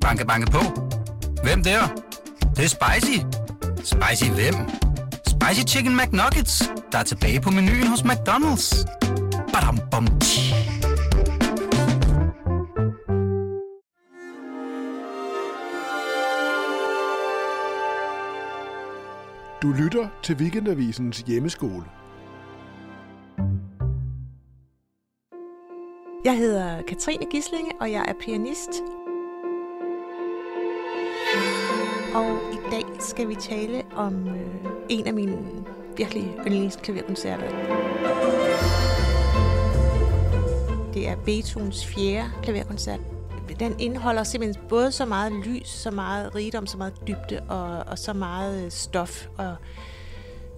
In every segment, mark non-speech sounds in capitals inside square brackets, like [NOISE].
Banke, banke på. Hvem der? Det, det er spicy. Spicy hvem? Spicy Chicken McNuggets, der er tilbage på menuen hos McDonald's. Badum, bom, tji. Du lytter til Weekendavisens hjemmeskole. Jeg hedder Katrine Gislinge, og jeg er pianist. Og i dag skal vi tale om øh, en af mine virkelig yndlingsklaverkoncerter. Det er Beethovens fjerde klaverkoncert. Den indeholder simpelthen både så meget lys, så meget rigdom, så meget dybde og, og så meget øh, stof. Og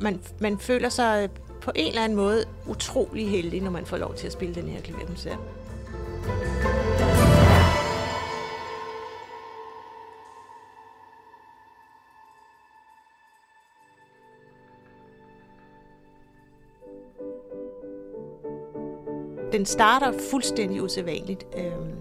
man, man føler sig øh, på en eller anden måde utrolig heldig, når man får lov til at spille den her klaverkoncert. Den starter fuldstændig usædvanligt. Øhm,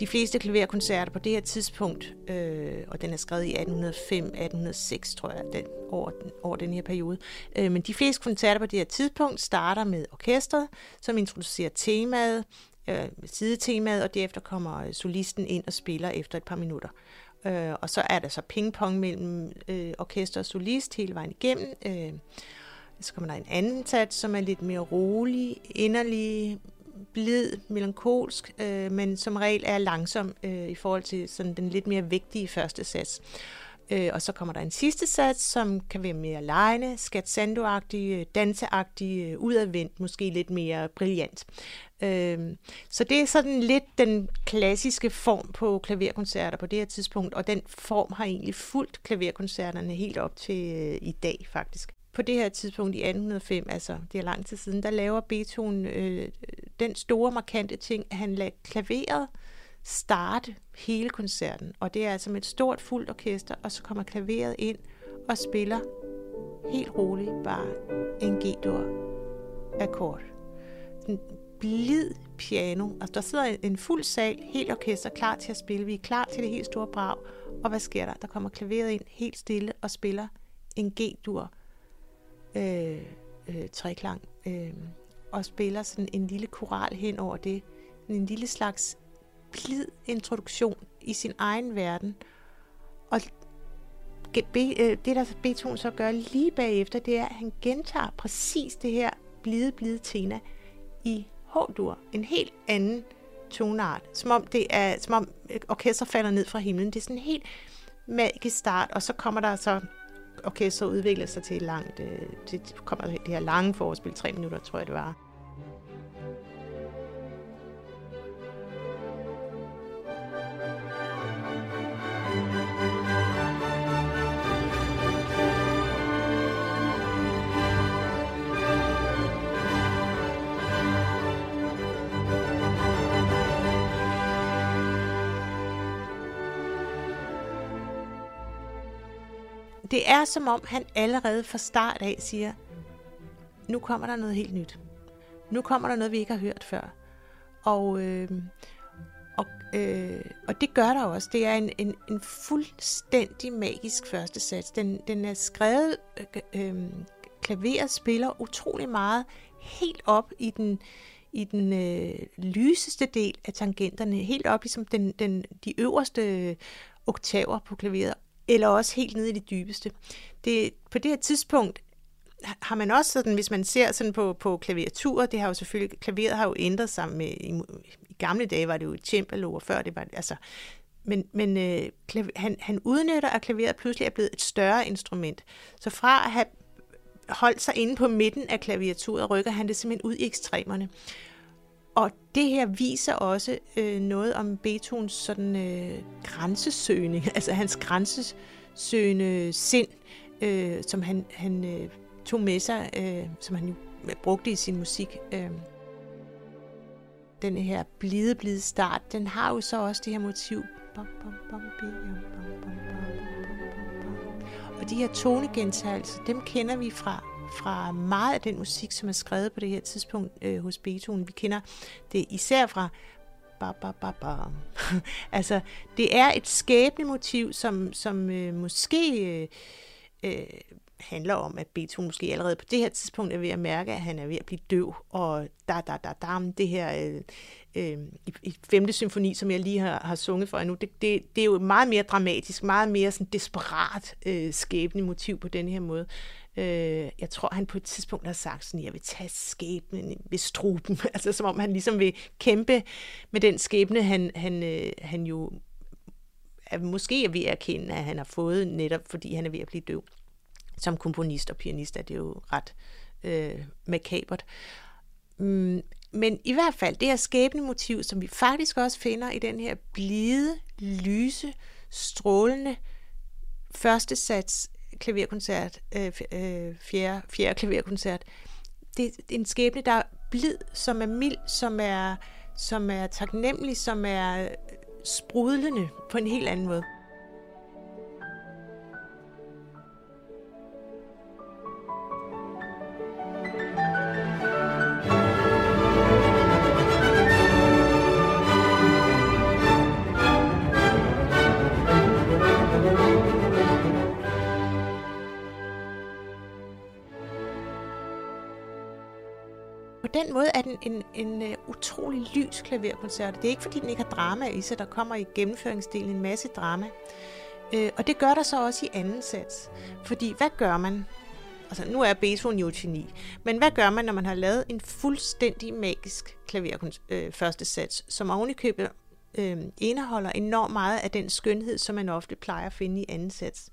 de fleste klaverkoncerter på det her tidspunkt, øh, og den er skrevet i 1805-1806, tror jeg, den, over, over den her periode, øh, men de fleste koncerter på det her tidspunkt starter med orkestret, som introducerer temaet, øh, sidetemaet, og derefter kommer solisten ind og spiller efter et par minutter. Øh, og så er der så pingpong mellem øh, orkester og solist hele vejen igennem. Øh, så kommer der en anden sats, som er lidt mere rolig, inderlig, blid, melankolsk, øh, men som regel er langsom øh, i forhold til sådan den lidt mere vigtige første sats. Øh, og så kommer der en sidste sats, som kan være mere lejende, skatsandoagtig, øh, danseagtig, øh, udadvendt, måske lidt mere brillant. Øh, så det er sådan lidt den klassiske form på klaverkoncerter på det her tidspunkt, og den form har egentlig fulgt klaverkoncerterne helt op til øh, i dag faktisk på det her tidspunkt i 1805, altså det er lang tid siden, der laver Beethoven øh, den store markante ting, at han lader klaveret starte hele koncerten. Og det er altså med et stort fuldt orkester, og så kommer klaveret ind og spiller helt roligt bare en G-dur akkord. En blid piano. Altså der sidder en fuld sal, helt orkester, klar til at spille. Vi er klar til det helt store brag. Og hvad sker der? Der kommer klaveret ind helt stille og spiller en G-dur øh, øh, treklang, øh, og spiller sådan en lille koral hen over det. En lille slags blid introduktion i sin egen verden. Og øh, det, der Beethoven så gør lige bagefter, det er, at han gentager præcis det her blide, blide tema i H-dur. En helt anden toneart. Som om, det er, som om øh, orkester falder ned fra himlen. Det er sådan en helt magisk start, og så kommer der så orkestret udvikler sig til langt, øh, til, kommer det her lange forspil, tre minutter tror jeg det var. Det er som om, han allerede fra start af siger, nu kommer der noget helt nyt. Nu kommer der noget, vi ikke har hørt før. Og, øh, og, øh, og det gør der også. Det er en, en, en fuldstændig magisk første sats. Den, den er skrevet, øh, øh, klaveret spiller utrolig meget helt op i den, i den øh, lyseste del af tangenterne, helt op i som den, den, de øverste oktaver på klaveret, eller også helt nede i det dybeste. Det, på det her tidspunkt har man også sådan, hvis man ser sådan på, på klaviaturer, det har jo selvfølgelig, klaveret har jo ændret sig med, i, i gamle dage var det jo et cembalo, og før det var, altså, men, men øh, klaver, han, han udnytter, at klaveret pludselig er blevet et større instrument. Så fra at have holdt sig inde på midten af klaviaturet, rykker han det simpelthen ud i ekstremerne. Og det her viser også øh, noget om Beethovens sådan øh, grænsesøgning, altså hans grænsesøgende sind, øh, som han, han øh, tog med sig, øh, som han brugte i sin musik. Øh. Den her blide, blide start, den har jo så også det her motiv. Og de her tonegentagelser, dem kender vi fra fra meget af den musik, som er skrevet på det her tidspunkt øh, hos Beethoven. Vi kender det især fra ba, ba, ba, ba. [LAUGHS] altså, det er et skæbne motiv, som, som øh, måske øh, øh, handler om, at Beethoven måske allerede på det her tidspunkt er ved at mærke, at han er ved at blive døv, og da, da, da, da, det her øh, øh, i, i femte symfoni, som jeg lige har, har sunget for nu, det, det, det er jo meget mere dramatisk, meget mere sådan desperat øh, skæbne motiv på den her måde. Øh, jeg tror, han på et tidspunkt har sagt sådan, jeg vil tage skæbnen ved struben, [LAUGHS] altså som om han ligesom vil kæmpe med den skæbne, han, han, øh, han jo er, måske er ved at erkende, at han har fået, netop fordi han er ved at blive døv. Som komponist og pianist er det jo ret øh, makabert. Mm, men i hvert fald, det her skæbnemotiv, som vi faktisk også finder i den her blide, lyse, strålende første sats klaverkoncert, øh, øh, fjerde, fjerde klaverkoncert. Det er en skæbne, der er blid, som er mild, som er, som er taknemmelig, som er øh, sprudlende på en helt anden måde. Måde er den en, en, en uh, utrolig lys klaverkoncert. Det er ikke, fordi den ikke har drama i sig. Der kommer i gennemføringsdelen en masse drama. Uh, og det gør der så også i anden sats. Fordi hvad gør man? Altså, nu er Beethoven jo geni. Men hvad gør man, når man har lavet en fuldstændig magisk klaver øh, første sats, som ovenikøbet i øh, indeholder enormt meget af den skønhed, som man ofte plejer at finde i anden sats?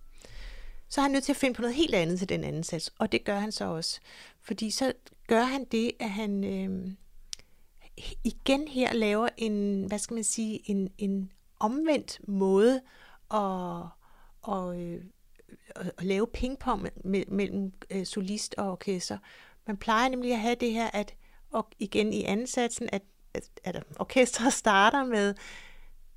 Så er han nødt til at finde på noget helt andet til den anden sats, og det gør han så også. Fordi så gør han det, at han øh, igen her laver en, hvad skal man sige, en, en omvendt måde at, at, øh, at lave pingpong mellem øh, solist og orkester. Man plejer nemlig at have det her, at og igen i ansatsen, at, at, at orkestret [LAUGHS] starter med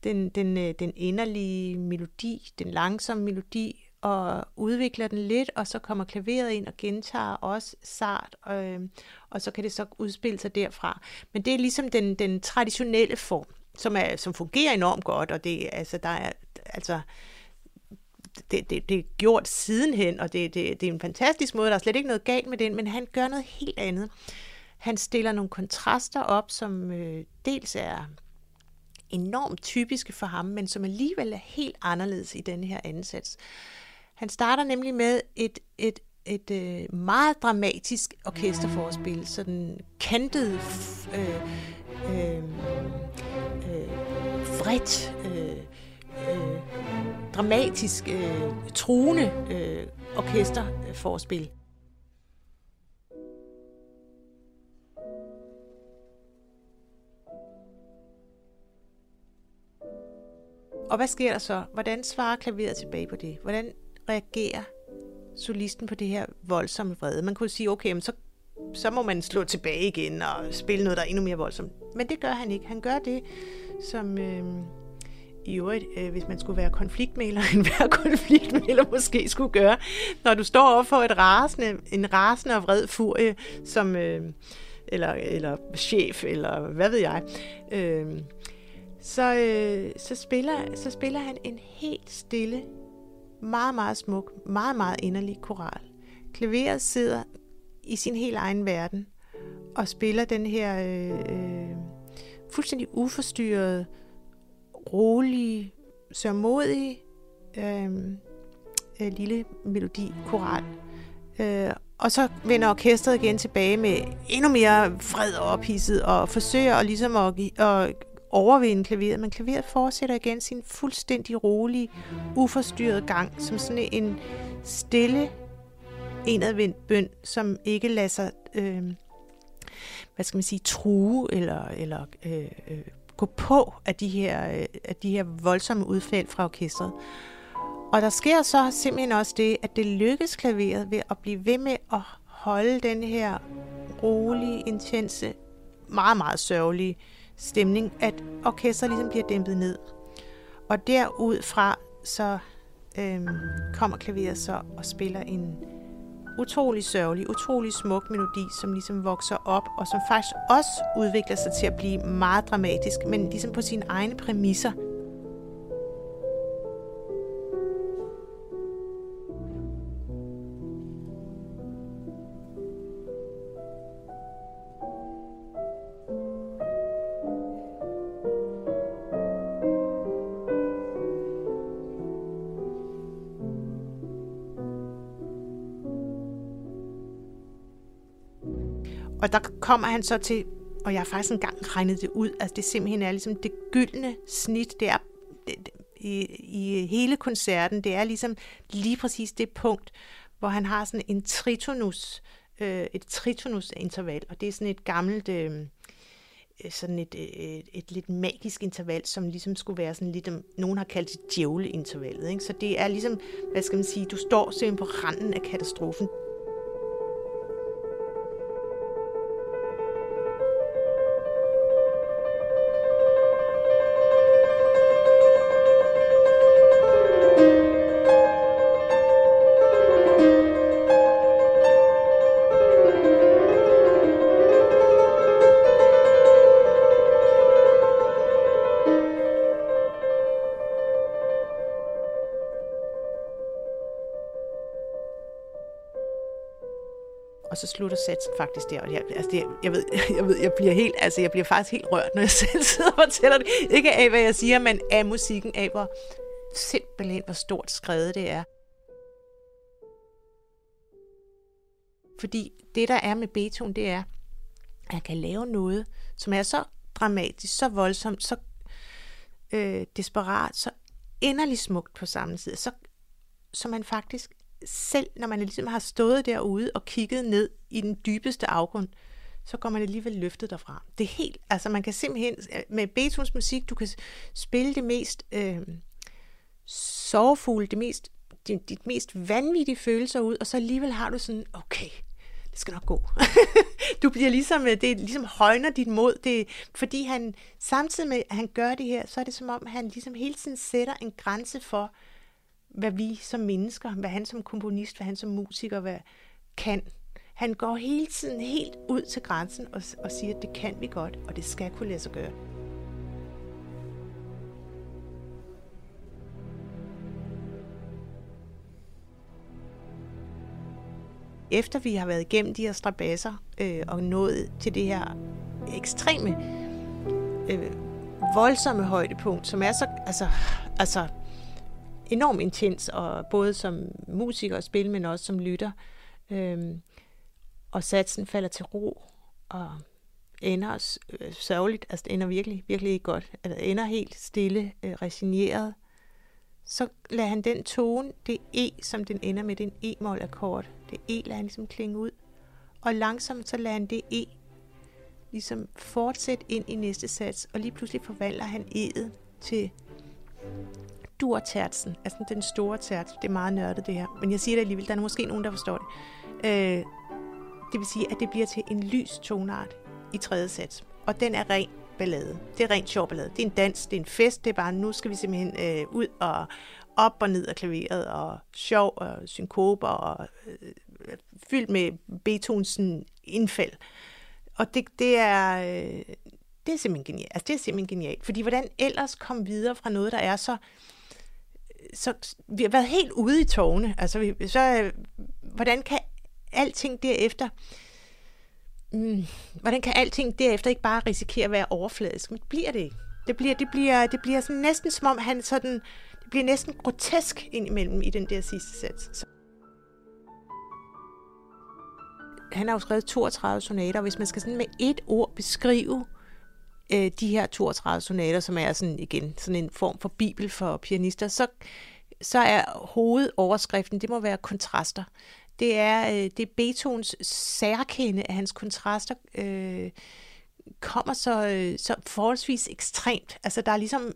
den, den, øh, den inderlige melodi, den langsomme melodi, og udvikler den lidt, og så kommer klaveret ind og gentager også sart, og, øh, og så kan det så udspille sig derfra. Men det er ligesom den, den traditionelle form, som, er, som fungerer enormt godt, og det, altså, der er, altså, det, det, det er gjort sidenhen, og det, det, det er en fantastisk måde, der er slet ikke noget galt med den, men han gør noget helt andet. Han stiller nogle kontraster op, som øh, dels er enormt typiske for ham, men som alligevel er helt anderledes i denne her ansats. Han starter nemlig med et, et, et øh, meget dramatisk orkesterforspil, sådan kantet, øh, øh, øh, vredt, øh, øh, dramatisk, øh, truende øh, orkesterforspil. Og hvad sker der så? Hvordan svarer klaveret tilbage på det? Hvordan reagerer solisten på det her voldsomme vrede? Man kunne sige, okay, men så, så må man slå tilbage igen og spille noget, der er endnu mere voldsomt. Men det gør han ikke. Han gør det, som øh, i øvrigt, øh, hvis man skulle være konfliktmæler, [LAUGHS] en hver konfliktmæler måske skulle gøre, når du står over for et rasende, en rasende og vred furie, som, øh, eller, eller chef, eller hvad ved jeg, øh, så, øh, så, spiller, så spiller han en helt stille meget, meget smuk, meget, meget inderlig koral. Klaveret sidder i sin helt egen verden og spiller den her øh, øh fuldstændig uforstyrrede, rolige, sørmodige øh, øh, lille melodi, koral. Øh, og så vender orkestret igen tilbage med endnu mere fred og ophidset, og forsøger at, ligesom at, at overvinde klaveret, men klaveret fortsætter igen sin fuldstændig rolige, uforstyrrede gang, som sådan en stille, indadvendt bøn, som ikke lader sig, øh, hvad skal man sige, true eller, eller øh, øh, gå på af de, her, øh, af de her voldsomme udfald fra orkestret. Og der sker så simpelthen også det, at det lykkes klaveret ved at blive ved med at holde den her rolige, intense, meget, meget sørgelige stemning, at orkestret ligesom bliver dæmpet ned. Og derudfra så øhm, kommer klaveret så og spiller en utrolig sørgelig, utrolig smuk melodi, som ligesom vokser op, og som faktisk også udvikler sig til at blive meget dramatisk, men ligesom på sine egne præmisser. Og der kommer han så til, og jeg har faktisk engang regnet det ud, altså det simpelthen er ligesom det gyldne snit, det er det, i, i hele koncerten, det er ligesom lige præcis det punkt, hvor han har sådan en tritonus, øh, et tritonus-interval, og det er sådan et gammelt, øh, øh sådan et, øh, et, et lidt magisk interval, som ligesom skulle være sådan lidt, øh, nogen har kaldt det djævleintervallet, Ikke? Så det er ligesom, hvad skal man sige, du står simpelthen på randen af katastrofen. Slutter satsen faktisk der. Og jeg, altså det, jeg, ved, [LAUGHS] jeg ved, jeg bliver helt, altså jeg bliver faktisk helt rørt, når jeg [LAUGHS] selv sidder og fortæller det. Ikke af, hvad jeg siger, men af musikken, af hvor simpelthen, hvor stort skrevet det er. Fordi det, der er med Beethoven, det er, at han kan lave noget, som er så dramatisk, så voldsomt, så øh, desperat, så inderligt smukt på samme tid, så, så man faktisk selv når man ligesom har stået derude og kigget ned i den dybeste afgrund, så går man alligevel løftet derfra. Det er helt, altså man kan simpelthen, øh, med Beethovens musik, du kan spille det mest øh, sorgfulde, det mest, dit, dit mest vanvittige følelser ud, og så alligevel har du sådan, okay, det skal nok gå. [LAUGHS] du bliver ligesom, øh, det ligesom højner dit mod, det, fordi han, samtidig med, at han gør det her, så er det som om, han ligesom hele tiden sætter en grænse for, hvad vi som mennesker, hvad han som komponist, hvad han som musiker hvad kan. Han går hele tiden helt ud til grænsen og, og siger, at det kan vi godt, og det skal kunne lade sig gøre. Efter vi har været igennem de her strabasser øh, og nået til det her ekstreme, øh, voldsomme højdepunkt, som er så, altså, altså enormt intens, og både som musiker og spil, men også som lytter. Øhm, og satsen falder til ro, og ender øh, sørgeligt, altså det ender virkelig, virkelig ikke godt, altså, eller ender helt stille, øh, resigneret. Så lader han den tone, det E, som den ender med, den E-mol akkord, det E lader han ligesom klinge ud, og langsomt så lader han det E ligesom fortsætte ind i næste sats, og lige pludselig forvandler han E'et til durtertsen, altså den store tærts, Det er meget nørdet det her, men jeg siger det alligevel, der er måske nogen, der forstår det. Øh, det vil sige, at det bliver til en lys tonart i tredje sats, og den er ren ballade. Det er rent sjov ballade. Det er en dans, det er en fest, det er bare, nu skal vi simpelthen øh, ud og op og ned af klaveret, og sjov og synkoper, og øh, fyldt med Beethovens indfald. Og det, det er... Øh, det er simpelthen genialt. Altså, det er simpelthen genialt. Fordi hvordan ellers komme videre fra noget, der er så så vi har været helt ude i tårne. Altså, vi, så, øh, hvordan kan alting derefter, mm, hvordan kan alting derefter ikke bare risikere at være overfladisk? Men det bliver det ikke. Det bliver, det bliver, det bliver sådan næsten som om han sådan, det bliver næsten grotesk indimellem i den der sidste sats. Han har jo skrevet 32 sonater, og hvis man skal sådan med et ord beskrive øh, de her 32 sonater, som er sådan igen sådan en form for bibel for pianister, så, så er hovedoverskriften, det må være kontraster. Det er, øh, det er Beethovens særkende at hans kontraster øh, kommer så, øh, så forholdsvis ekstremt. Altså der er ligesom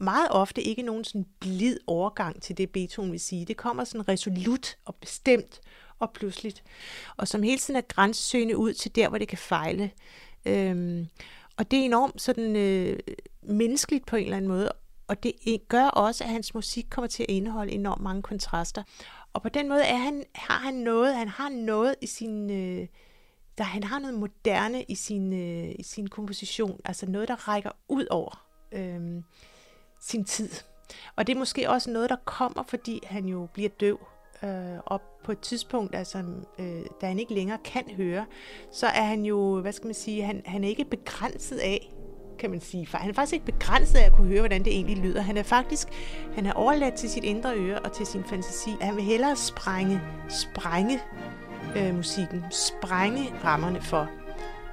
meget ofte ikke nogen sådan blid overgang til det, Beethoven vil sige. Det kommer sådan resolut og bestemt og pludseligt, og som hele tiden er grænsesøgende ud til der, hvor det kan fejle. Øhm, og det er enormt sådan øh, menneskeligt på en eller anden måde, og det gør også, at hans musik kommer til at indeholde enormt mange kontraster. og på den måde er han, har han noget, han har noget i sin, øh, der, han har noget moderne i sin, øh, i sin komposition, altså noget, der rækker ud over øh, sin tid. Og det er måske også noget, der kommer, fordi han jo bliver døv. Øh, og på et tidspunkt, altså, øh, da han ikke længere kan høre, så er han jo, hvad skal man sige, han, han er ikke begrænset af, kan man sige. For han er faktisk ikke begrænset af at kunne høre, hvordan det egentlig lyder. Han er faktisk, han er overladt til sit indre øre og til sin fantasi. Han vil hellere sprænge, sprænge øh, musikken, sprænge rammerne for,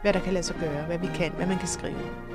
hvad der kan lade sig gøre, hvad vi kan, hvad man kan skrive.